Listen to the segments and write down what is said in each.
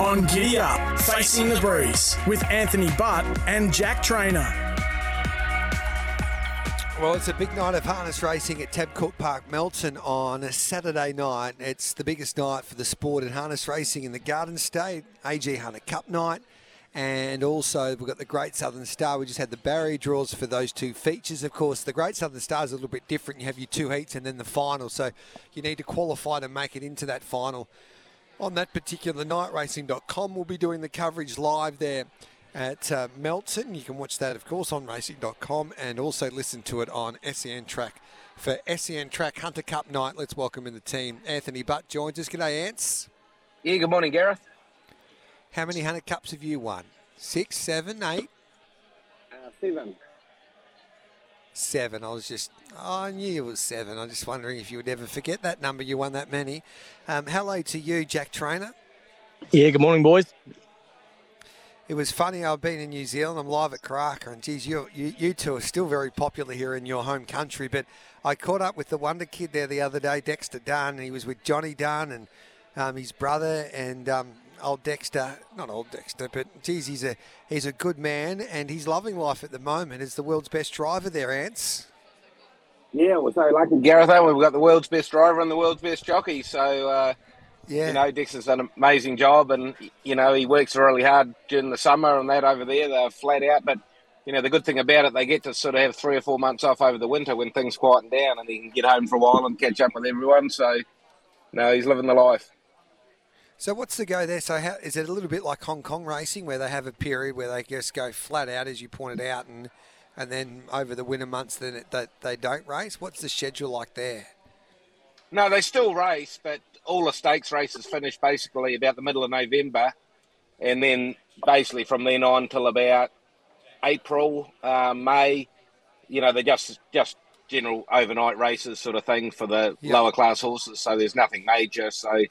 On Giddy Up, Facing the Breeze with Anthony Butt and Jack Trainor. Well, it's a big night of harness racing at Tabcorp Park, Melton on a Saturday night. It's the biggest night for the sport in harness racing in the Garden State, AG Hunter Cup night. And also, we've got the Great Southern Star. We just had the barrier draws for those two features. Of course, the Great Southern Star is a little bit different. You have your two heats and then the final. So you need to qualify to make it into that final. On that particular night, racing.com will be doing the coverage live there at uh, Melton. You can watch that, of course, on racing.com and also listen to it on SEN Track. For SEN Track Hunter Cup night, let's welcome in the team. Anthony Butt joins us. G'day, Ants. Yeah, good morning, Gareth. How many Hunter Cups have you won? Six, seven, eight? Uh, seven. Seven. I was just, oh, I knew it was seven. I'm just wondering if you would ever forget that number. You won that many. Um, hello to you, Jack Trainor. Yeah, good morning, boys. It was funny. I've been in New Zealand. I'm live at Karaka, and geez, you, you you two are still very popular here in your home country. But I caught up with the Wonder Kid there the other day, Dexter Dunn, and he was with Johnny Dunn and um, his brother and um, old Dexter. Not old Dexter, but geez, he's a he's a good man, and he's loving life at the moment. Is the world's best driver there, Ants? Yeah, we're so lucky, Gareth. We've got the world's best driver and the world's best jockey. So, uh, Yeah. you know, Dexter's done an amazing job, and you know he works really hard during the summer and that over there. They're flat out, but you know the good thing about it, they get to sort of have three or four months off over the winter when things quieten down, and he can get home for a while and catch up with everyone. So, no, he's living the life. So what's the go there? So how, is it a little bit like Hong Kong racing, where they have a period where they just go flat out, as you pointed out, and and then over the winter months, then it, they, they don't race? What's the schedule like there? No, they still race, but all the stakes races finish basically about the middle of November, and then basically from then on till about April, uh, May, you know, they're just just general overnight races sort of thing for the Yeah. lower class horses. So there's nothing major. So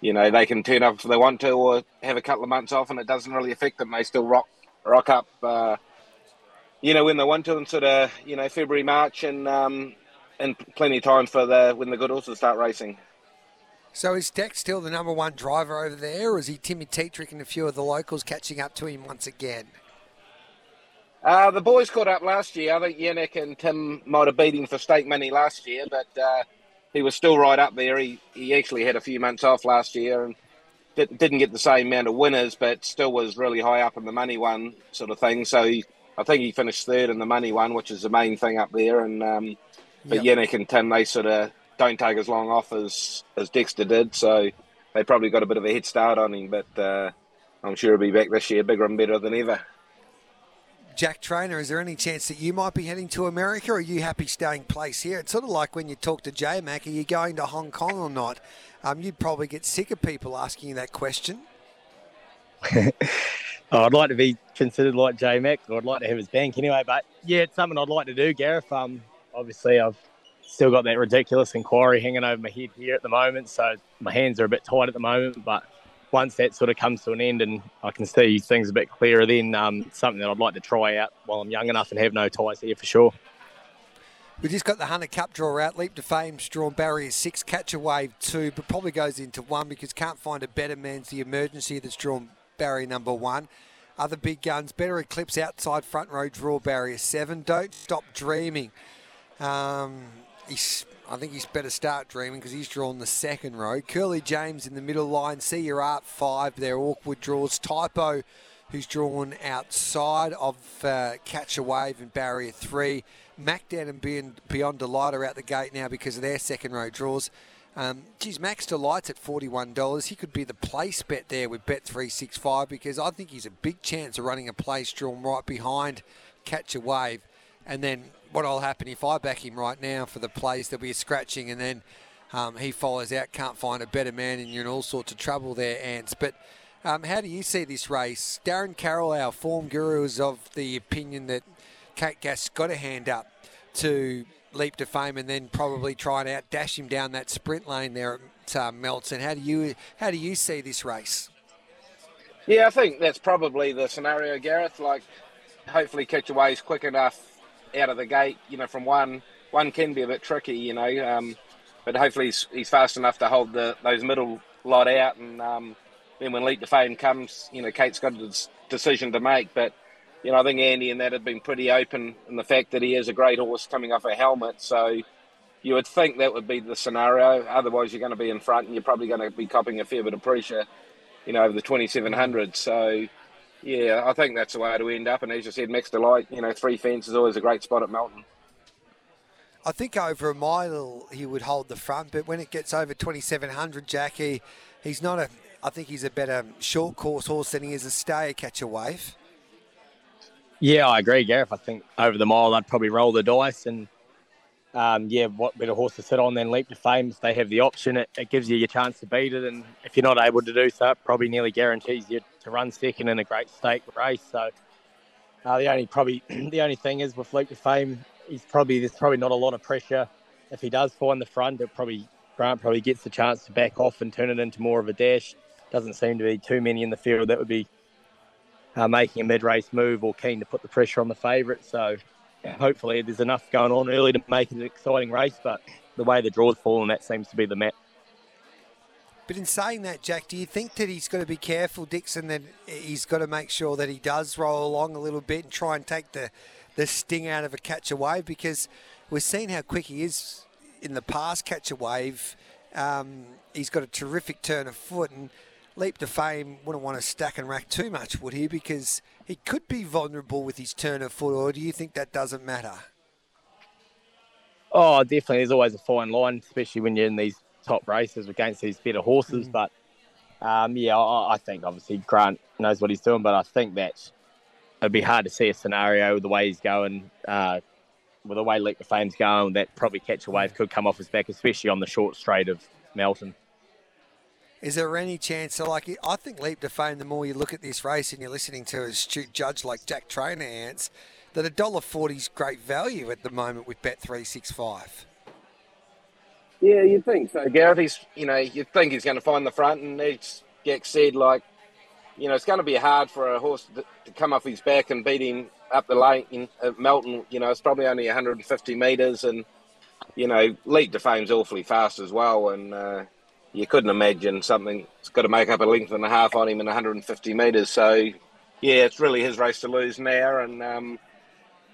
you know they can turn up if they want to, or have a couple of months off, and it doesn't really affect them. They still rock rock up. Uh, you know when they want to, in sort of you know February, March, and um, and plenty of time for the when the good horses start racing. So is Dex still the number one driver over there, or is he Timmy Tetrick and a few of the locals catching up to him once again? Uh, the boys caught up last year. I think Yannick and Tim might have beat him for stake money last year, but uh, he was still right up there. He, he actually had a few months off last year and did, didn't get the same amount of winners, but still was really high up in the money one sort of thing. So he, I think he finished third in the money one, which is the main thing up there. And um, but Yep. Yannick and Tim, they sort of don't take as long off as as Dexter did, so they probably got a bit of a head start on him. But uh, I'm sure he'll be back this year, bigger and better than ever. Jack Trainor, is there any chance that you might be heading to America, or are you happy staying place here? It's sort of like when you talk to J Mac, are you going to Hong Kong or not? Um, you'd probably get sick of people asking you that question. Oh, I'd like to be considered like J Mac, or I'd like to have his bank anyway. But yeah, it's something I'd like to do, Gareth. Um, obviously, I've still got that ridiculous inquiry hanging over my head here at the moment, so my hands are a bit tight at the moment. But once that sort of comes to an end and I can see things a bit clearer, then um, something that I'd like to try out while I'm young enough and have no ties here for sure. We just got the Hunter Cup draw out. Leap to Fame's drawn barrier six, catch a wave two, but probably goes into one because can't find a better man's the emergency that's drawn barrier number one. Other big guns, better eclipse outside front row draw barrier seven. Don't stop dreaming. Um, he's, I think he's better start dreaming because he's drawn the second row. Curly James in the middle line. See your art five there. Awkward draws. Typo, who's drawn outside of uh, Catch a Wave and Barrier three. Macdan and Beyond, Beyond Delight are out the gate now because of their second row draws. Um, geez, Max Delight's at $41. He could be the place bet there with Bet365 because I think he's a big chance of running a place drawn right behind Catch a Wave. And then what'll happen if I back him right now for the plays, there'll be a scratching and then um, he follows out, can't find a better man, and you're in all sorts of trouble there, Ants. But um, how do you see this race? Darren Carroll, our form guru, is of the opinion that Kate Gath got a hand up to leap to fame and then probably try and outdash him down that sprint lane there at uh, Melton. How do you how do you see this race? Yeah, I think that's probably the scenario, Gareth. Like, hopefully, Catch a Wave is quick enough out of the gate. You know, from one one can be a bit tricky. You know, um, but hopefully he's, he's fast enough to hold the those middle lot out. And um, then when Leap to Fame comes, you know, Kate's got a decision to make. But you know, I think Andy and that have been pretty open in the fact that he is a great horse coming off a helmet. So you would think that would be the scenario. Otherwise, you're going to be in front and you're probably going to be copping a fair bit of pressure, you know, over the 2700. So yeah, I think that's the way to end up. And as you said, Max Delight, you know, three fence is always a great spot at Melton. I think over a mile he would hold the front, but when it gets over 2700, Jackie, he's not a. I think he's a better short course horse than he is a stay catch a wave. Yeah, I agree, Gareth. I think over the mile I'd probably roll the dice and um, yeah, what better horse to sit on than Leap to Fame if they have the option. It, it, gives you your chance to beat it, and if you're not able to do so, it probably nearly guarantees you to run second in a great stake race. So uh, the only probably the only thing is with Leap to Fame, he's probably there's probably not a lot of pressure. If he does find the front, it probably Grant probably gets the chance to back off and turn it into more of a dash. Doesn't seem to be too many in the field that would be uh, making a mid-race move or keen to put the pressure on the favourite. So hopefully there's enough going on early to make it an exciting race. But the way the draw's fallen, that seems to be the map. But in saying that, Jack, do you think that he's got to be careful, Dixon, that he's got to make sure that he does roll along a little bit and try and take the, the sting out of a catch a wave? Because we've seen how quick he is in the past catch a wave. Um, he's got a terrific turn of foot and leap to fame wouldn't want to stack and rack too much, would he? Because he could be vulnerable with his turn of foot, or do you think that doesn't matter? Oh, definitely. There's always a fine line, especially when you're in these top races against these better horses. Mm. But um, yeah, I, I, think obviously Grant knows what he's doing, but I think that it'd be hard to see a scenario with the way he's going, uh, with the way Leap to Fame's going, that probably catch a wave could come off his back, especially on the short straight of Melton. Is there any chance? So, like, I think Leap to Fame. The more you look at this race and you're listening to a astute judge like Jack Trainor, ants that a dollar forty is great value at the moment with Bet three six five. Yeah, you'd think so, Gareth. He's, you know, you'd think he's going to find the front, and as Jack said, like, you know, it's going to be hard for a horse to, to come off his back and beat him up the lane uh, Melton. You know, it's probably only 150 metres, and you know, Leap to Fame's awfully fast as well, and uh, you couldn't imagine something. It's got to make up a length and a half on him in 150 metres. So, yeah, it's really his race to lose now, and um,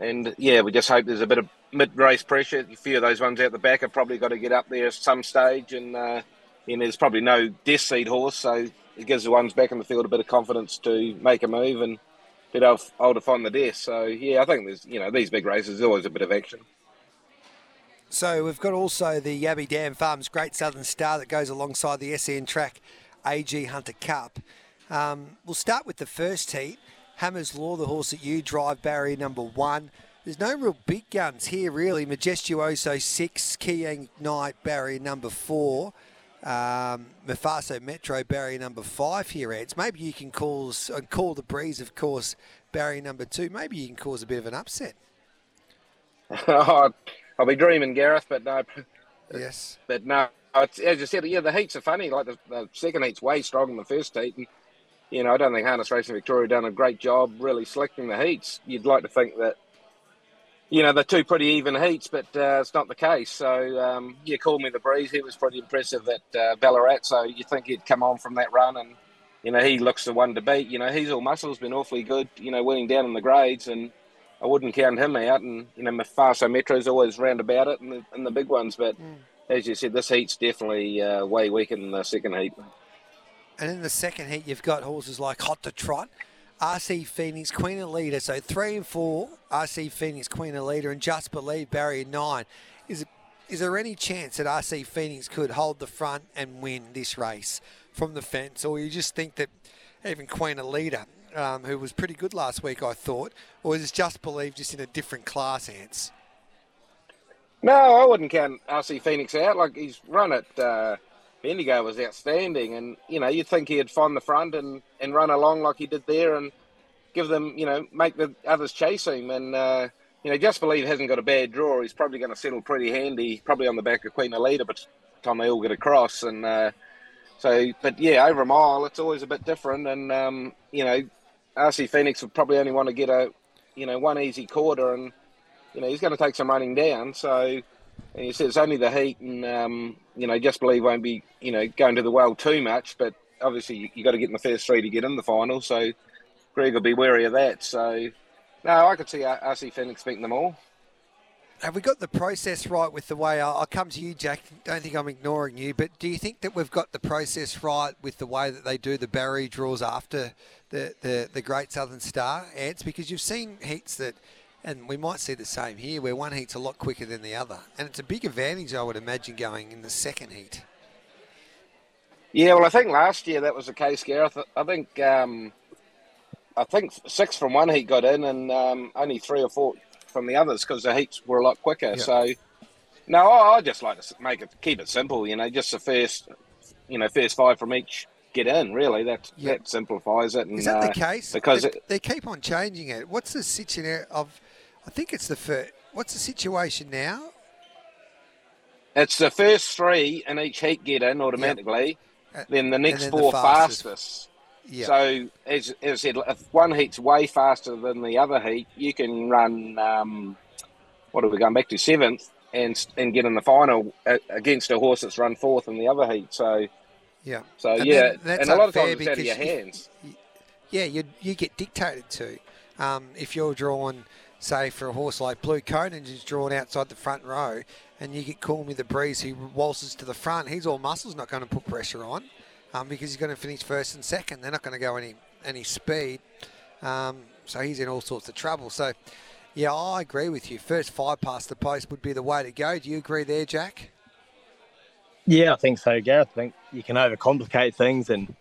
and yeah, we just hope there's a bit of mid-race pressure. A few of those ones out the back have probably got to get up there at some stage, and uh, and there's probably no death seat horse, so it gives the ones back in the field a bit of confidence to make a move and a bit of hold to find the death. So yeah, I think there's you know these big races there's always a bit of action. So we've got also the Yabby Dam Farms Great Southern Star that goes alongside the SEN Track AG Hunter Cup. Um, we'll start with the first heat. Hammer's Law, the horse that you drive, barrier number one. There's no real big guns here, really. Majestuoso six, Kiang Knight barrier number four. Um, Mafaso Metro, barrier number five here, Eds. Maybe you can cause, and call the breeze, of course, barrier number two. Maybe you can cause a bit of an upset. I'll be dreaming, Gareth, but no. Yes. But no, as you said, yeah, the heats are funny. Like the, the second heat's way stronger than the first heat. And, you know, I don't think Harness Racing Victoria done a great job really selecting the heats. You'd like to think that, you know, they're two pretty even heats, but uh, it's not the case. So, um, yeah, call me the breeze. He was pretty impressive at uh, Ballarat. So you think he'd come on from that run and, you know, he looks the one to beat. You know, he's all muscles, been awfully good, you know, winning down in the grades and I wouldn't count him out. And you know, Mafaso Metro's always round about it in the, in the big ones, but mm. as you said, this heat's definitely uh, way weaker than the second heat. And in the second heat, you've got horses like Hot to Trot, Arcee Phoenix, Queen Elida. So three and four, Arcee Phoenix, Queen Elida, and Just Believe Barrier nine. Is is there any chance that Arcee Phoenix could hold the front and win this race from the fence, or you just think that even Queen Elida, um, who was pretty good last week, I thought, or is Just Believe just in a different class, Ants? No, I wouldn't count RC Phoenix out. Like he's run at uh, Bendigo was outstanding, and you know you'd think he'd find the front and, and run along like he did there, and give them you know make the others chase him, and uh, you know just believe hasn't got a bad draw. He's probably going to settle pretty handy, probably on the back of Queen Elida, but time they all get across, and uh, so but yeah, over a mile it's always a bit different, and um, you know Arcee Phoenix would probably only want to get a you know one easy quarter, and you know he's going to take some running down, so. He says it's only the heat, and um, you know, just believe won't be you know going to the well too much. But obviously, you, you got to get in the first three to get in the final. So Greg will be wary of that. So no, I could see Arcee Phoenix beating them all. Have we got the process right with the way I'll come to you, Jack? Don't think I'm ignoring you, but do you think that we've got the process right with the way that they do the barrier draws after the, the, the Great Southern Star ants? Because you've seen heats that and we might see the same here, where one heat's a lot quicker than the other. And it's a big advantage, I would imagine, going in the second heat. Yeah, well, I think last year that was the case, Gareth. I think um, I think six from one heat got in, and um, only three or four from the others because the heats were a lot quicker. So, no, I, I just like to make it keep it simple. You know, just the first, you know, first five from each get in. Really, that that simplifies it. And, Is that uh, the case? Because they, it, they, keep on changing it. What's the situation of? I think it's the first. What's the situation now? It's the first three in each heat get in automatically. Yep. Then the next then four the fastest. fastest. Yep. So as, as I said, if one heat's way faster than the other heat, you can run. Um, what are we going back to seventh and and get in the final against a horse that's run fourth in the other heat. So yeah. So and yeah, and a lot of times it's out of your hands. You, yeah, you you get dictated to. Um, if you're drawn say for a horse like Blue Conan is drawn outside the front row, and you get Call Me the Breeze who waltzes to the front, he's all muscles, not going to put pressure on, um, because he's going to finish first and second. They're not going to go any any speed, um, so he's in all sorts of trouble. So, yeah, I agree with you. First five past the post would be the way to go. Do you agree there, Jack? Yeah, I think so, Gareth. I think you can overcomplicate things, and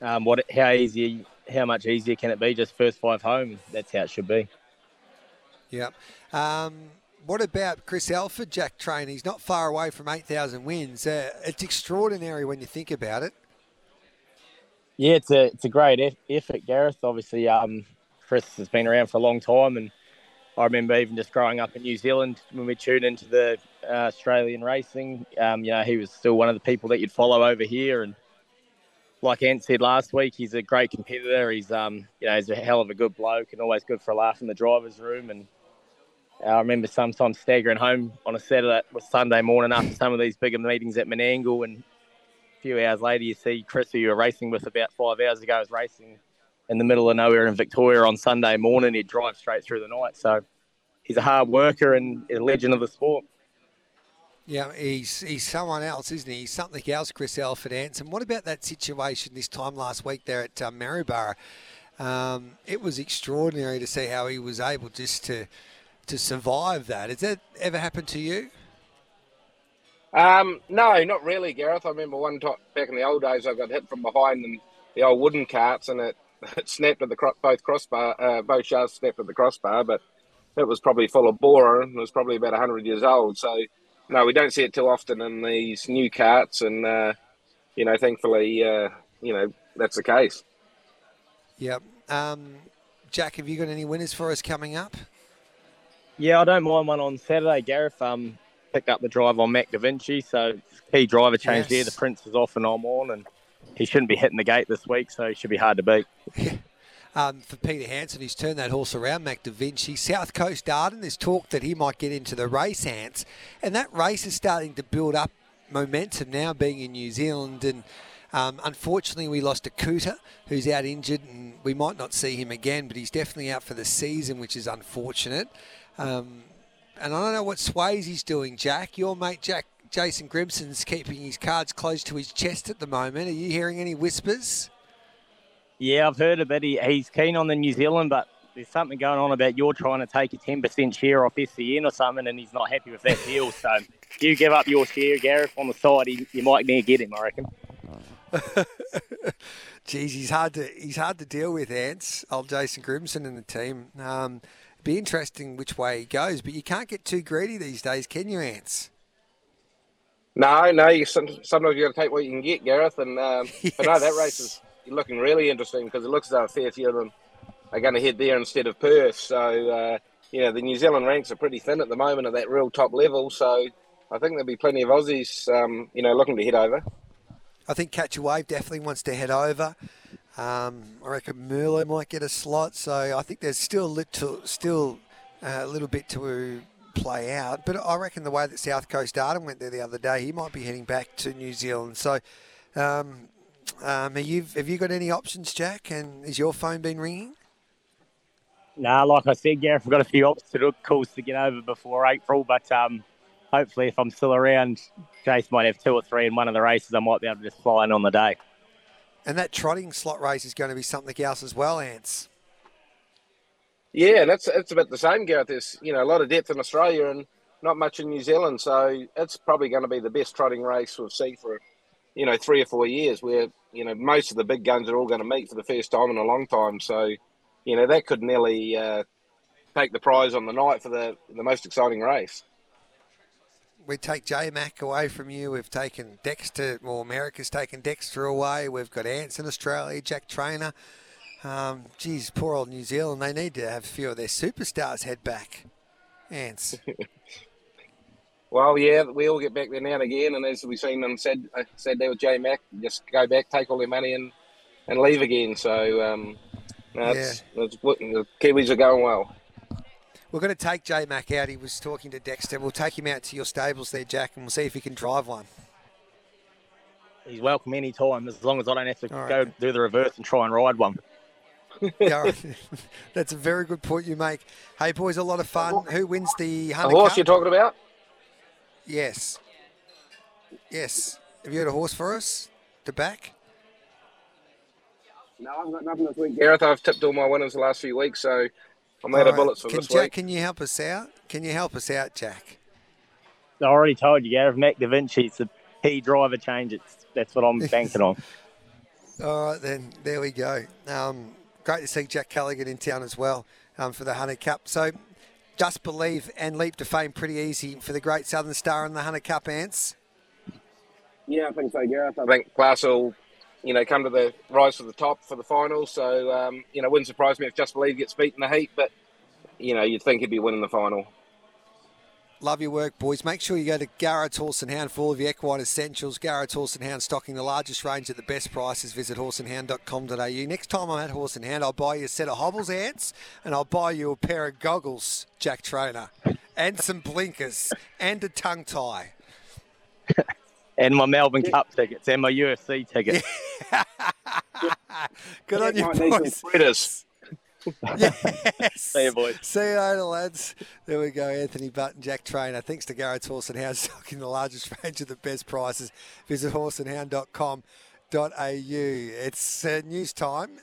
um, what how easy, how much easier can it be? Just first five home. That's how it should be. Yeah. Um, what about Chris Alford, Jack Train? He's not far away from 8,000 wins. Uh, it's extraordinary when you think about it. Yeah, it's a it's a great effort, Gareth. Obviously, um, Chris has been around for a long time, and I remember even just growing up in New Zealand when we tuned into the uh, Australian racing. Um, you know, he was still one of the people that you'd follow over here, and like Ant said last week, he's a great competitor. He's um, you know, he's a hell of a good bloke and always good for a laugh in the driver's room. And I remember sometimes staggering home on a Saturday or Sunday morning after some of these bigger meetings at Menangle, and a few hours later you see Chris, who you were racing with about five hours ago, was racing in the middle of nowhere in Victoria on Sunday morning. He'd drive straight through the night. So he's a hard worker and a legend of the sport. Yeah, he's he's someone else, isn't he? He's something else, Chris Alford Anson. What about that situation this time last week there at um, Maryborough? Um, it was extraordinary to see how he was able just to to survive that. Has that ever happened to you? Um, no, not really, Gareth. I remember one time back in the old days, I got hit from behind and the old wooden carts, and it, it snapped at the both crossbar, uh, both shafts snapped at the crossbar, but it was probably full of borer and it was probably about hundred years old. So, no, we don't see it too often in these new carts, and uh, you know, thankfully, uh, you know, that's the case. Yep. Um, Jack, have you got any winners for us coming up? Yeah, I don't mind one on Saturday. Gareth um, picked up the drive on Mac Da Vinci, so key driver change yes. there. The Prince is off and I'm on, and he shouldn't be hitting the gate this week, so he should be hard to beat. um, for Peter Hanson, he's turned that horse around, Mac Da Vinci. South Coast Arden, there's talk that he might get into the race, Hans, and that race is starting to build up momentum now, being in New Zealand and Um, unfortunately, we lost a Cooter who's out injured, and we might not see him again, but he's definitely out for the season, which is unfortunate. Um, and I don't know what Swayzee's doing, Jack. Your mate Jack Jason Grimson's keeping his cards close to his chest at the moment. Are you hearing any whispers? Yeah, I've heard about he, he's keen on the New Zealand, but there's something going on about you're trying to take a 10% share off SEN or something, and he's not happy with that deal. So you give up your share, Gareth, on the side, he, you might near get him, I reckon. Geez, he's hard to he's hard to deal with, Ants. Old Jason Grimson and the team. Um, be interesting which way he goes, but you can't get too greedy these days, can you, Ants? No, no. You sometimes you got to take what you can get, Gareth. And um, yes. but no, that race is looking really interesting because it looks as though of them are going to head there instead of Perth. So uh, you know the New Zealand ranks are pretty thin at the moment at that real top level. So I think there'll be plenty of Aussies, um, you know, looking to head over. I think Catch a Wave definitely wants to head over. Um, I reckon Merlot might get a slot, so I think there's still a little, still uh, a little bit to play out. But I reckon the way that South Coast Arden went there the other day, he might be heading back to New Zealand. So, um, um, have, you, have you got any options, Jack? And is your phone been ringing? Nah, like I said, Gareth, I've got a few obstacles to get over before April, but um, hopefully, if I'm still around, Chase might have two or three in one of the races. I might be able to just fly in on the day. And that trotting slot race is going to be something else as well, Ants. Yeah, that's it's about the same, Gareth. There's you know a lot of depth in Australia and not much in New Zealand, so it's probably going to be the best trotting race we've seen for you know three or four years. Where you know most of the big guns are all going to meet for the first time in a long time. So you know that could nearly uh, take the prize on the night for the the most exciting race. We take J Mac away from you. We've taken Dexter. Well, America's taken Dexter away. We've got Ants in Australia. Jack Trainor. Um, geez, poor old New Zealand. They need to have a few of their superstars head back. Ants. well, yeah, we all get back there now and again, and as we've seen them said uh, said there with J Mac, just go back, take all their money, and and leave again. So um, that's, yeah. that's the Kiwis are going well. We're going to take J Mac out. He was talking to Dexter. We'll take him out to your stables there, Jack, and we'll see if he can drive one. He's welcome any time as long as I don't have to right. go do the reverse and try and ride one. yeah, that's a very good point you make. Hey, boys, a lot of fun. Who wins the Hunter horse Cup? you're talking about? Yes. Yes. Have you got a horse for us to back? No, I've got nothing this week, Gareth. I've tipped all my winners the last few weeks, so I'm out of bullets for can this Jack, week. Can you help us out? Can you help us out, Jack? I already told you, Gareth. Mac Da Vinci's the P driver change. It's, that's what I'm banking on. All right, then. There we go. Um, great to see Jack Callaghan in town as well um, for the Hunter Cup. So, just believe and leap to fame pretty easy for the great Southern Star and the Hunter Cup ants. Yeah, I think so, Gareth. I think Class will, you know, come to the rise to the top for the final. So, um, you know, wouldn't surprise me if Just Believe gets beat in the heat, but, you know, you'd think he'd be winning the final. Love your work, boys. Make sure you go to Garrett's Horse and Hound for all of your equine essentials. Garrett's Horse and Hound stocking the largest range at the best prices. Visit horseandhound.com.au. Next time I'm at Horse and Hound, I'll buy you a set of hobbles ants and I'll buy you a pair of goggles, Jack Trainor, and some blinkers and a tongue tie. and my Melbourne Cup tickets and my UFC tickets. Good on you, boys. yes. See you, boys. See you later, lads. There we go. Anthony Button, Jack Trainor. Thanks to Garrett's Horse and Hound, stocking the largest range of the best prices. Visit horseandhound.com.au. It's uh, news time.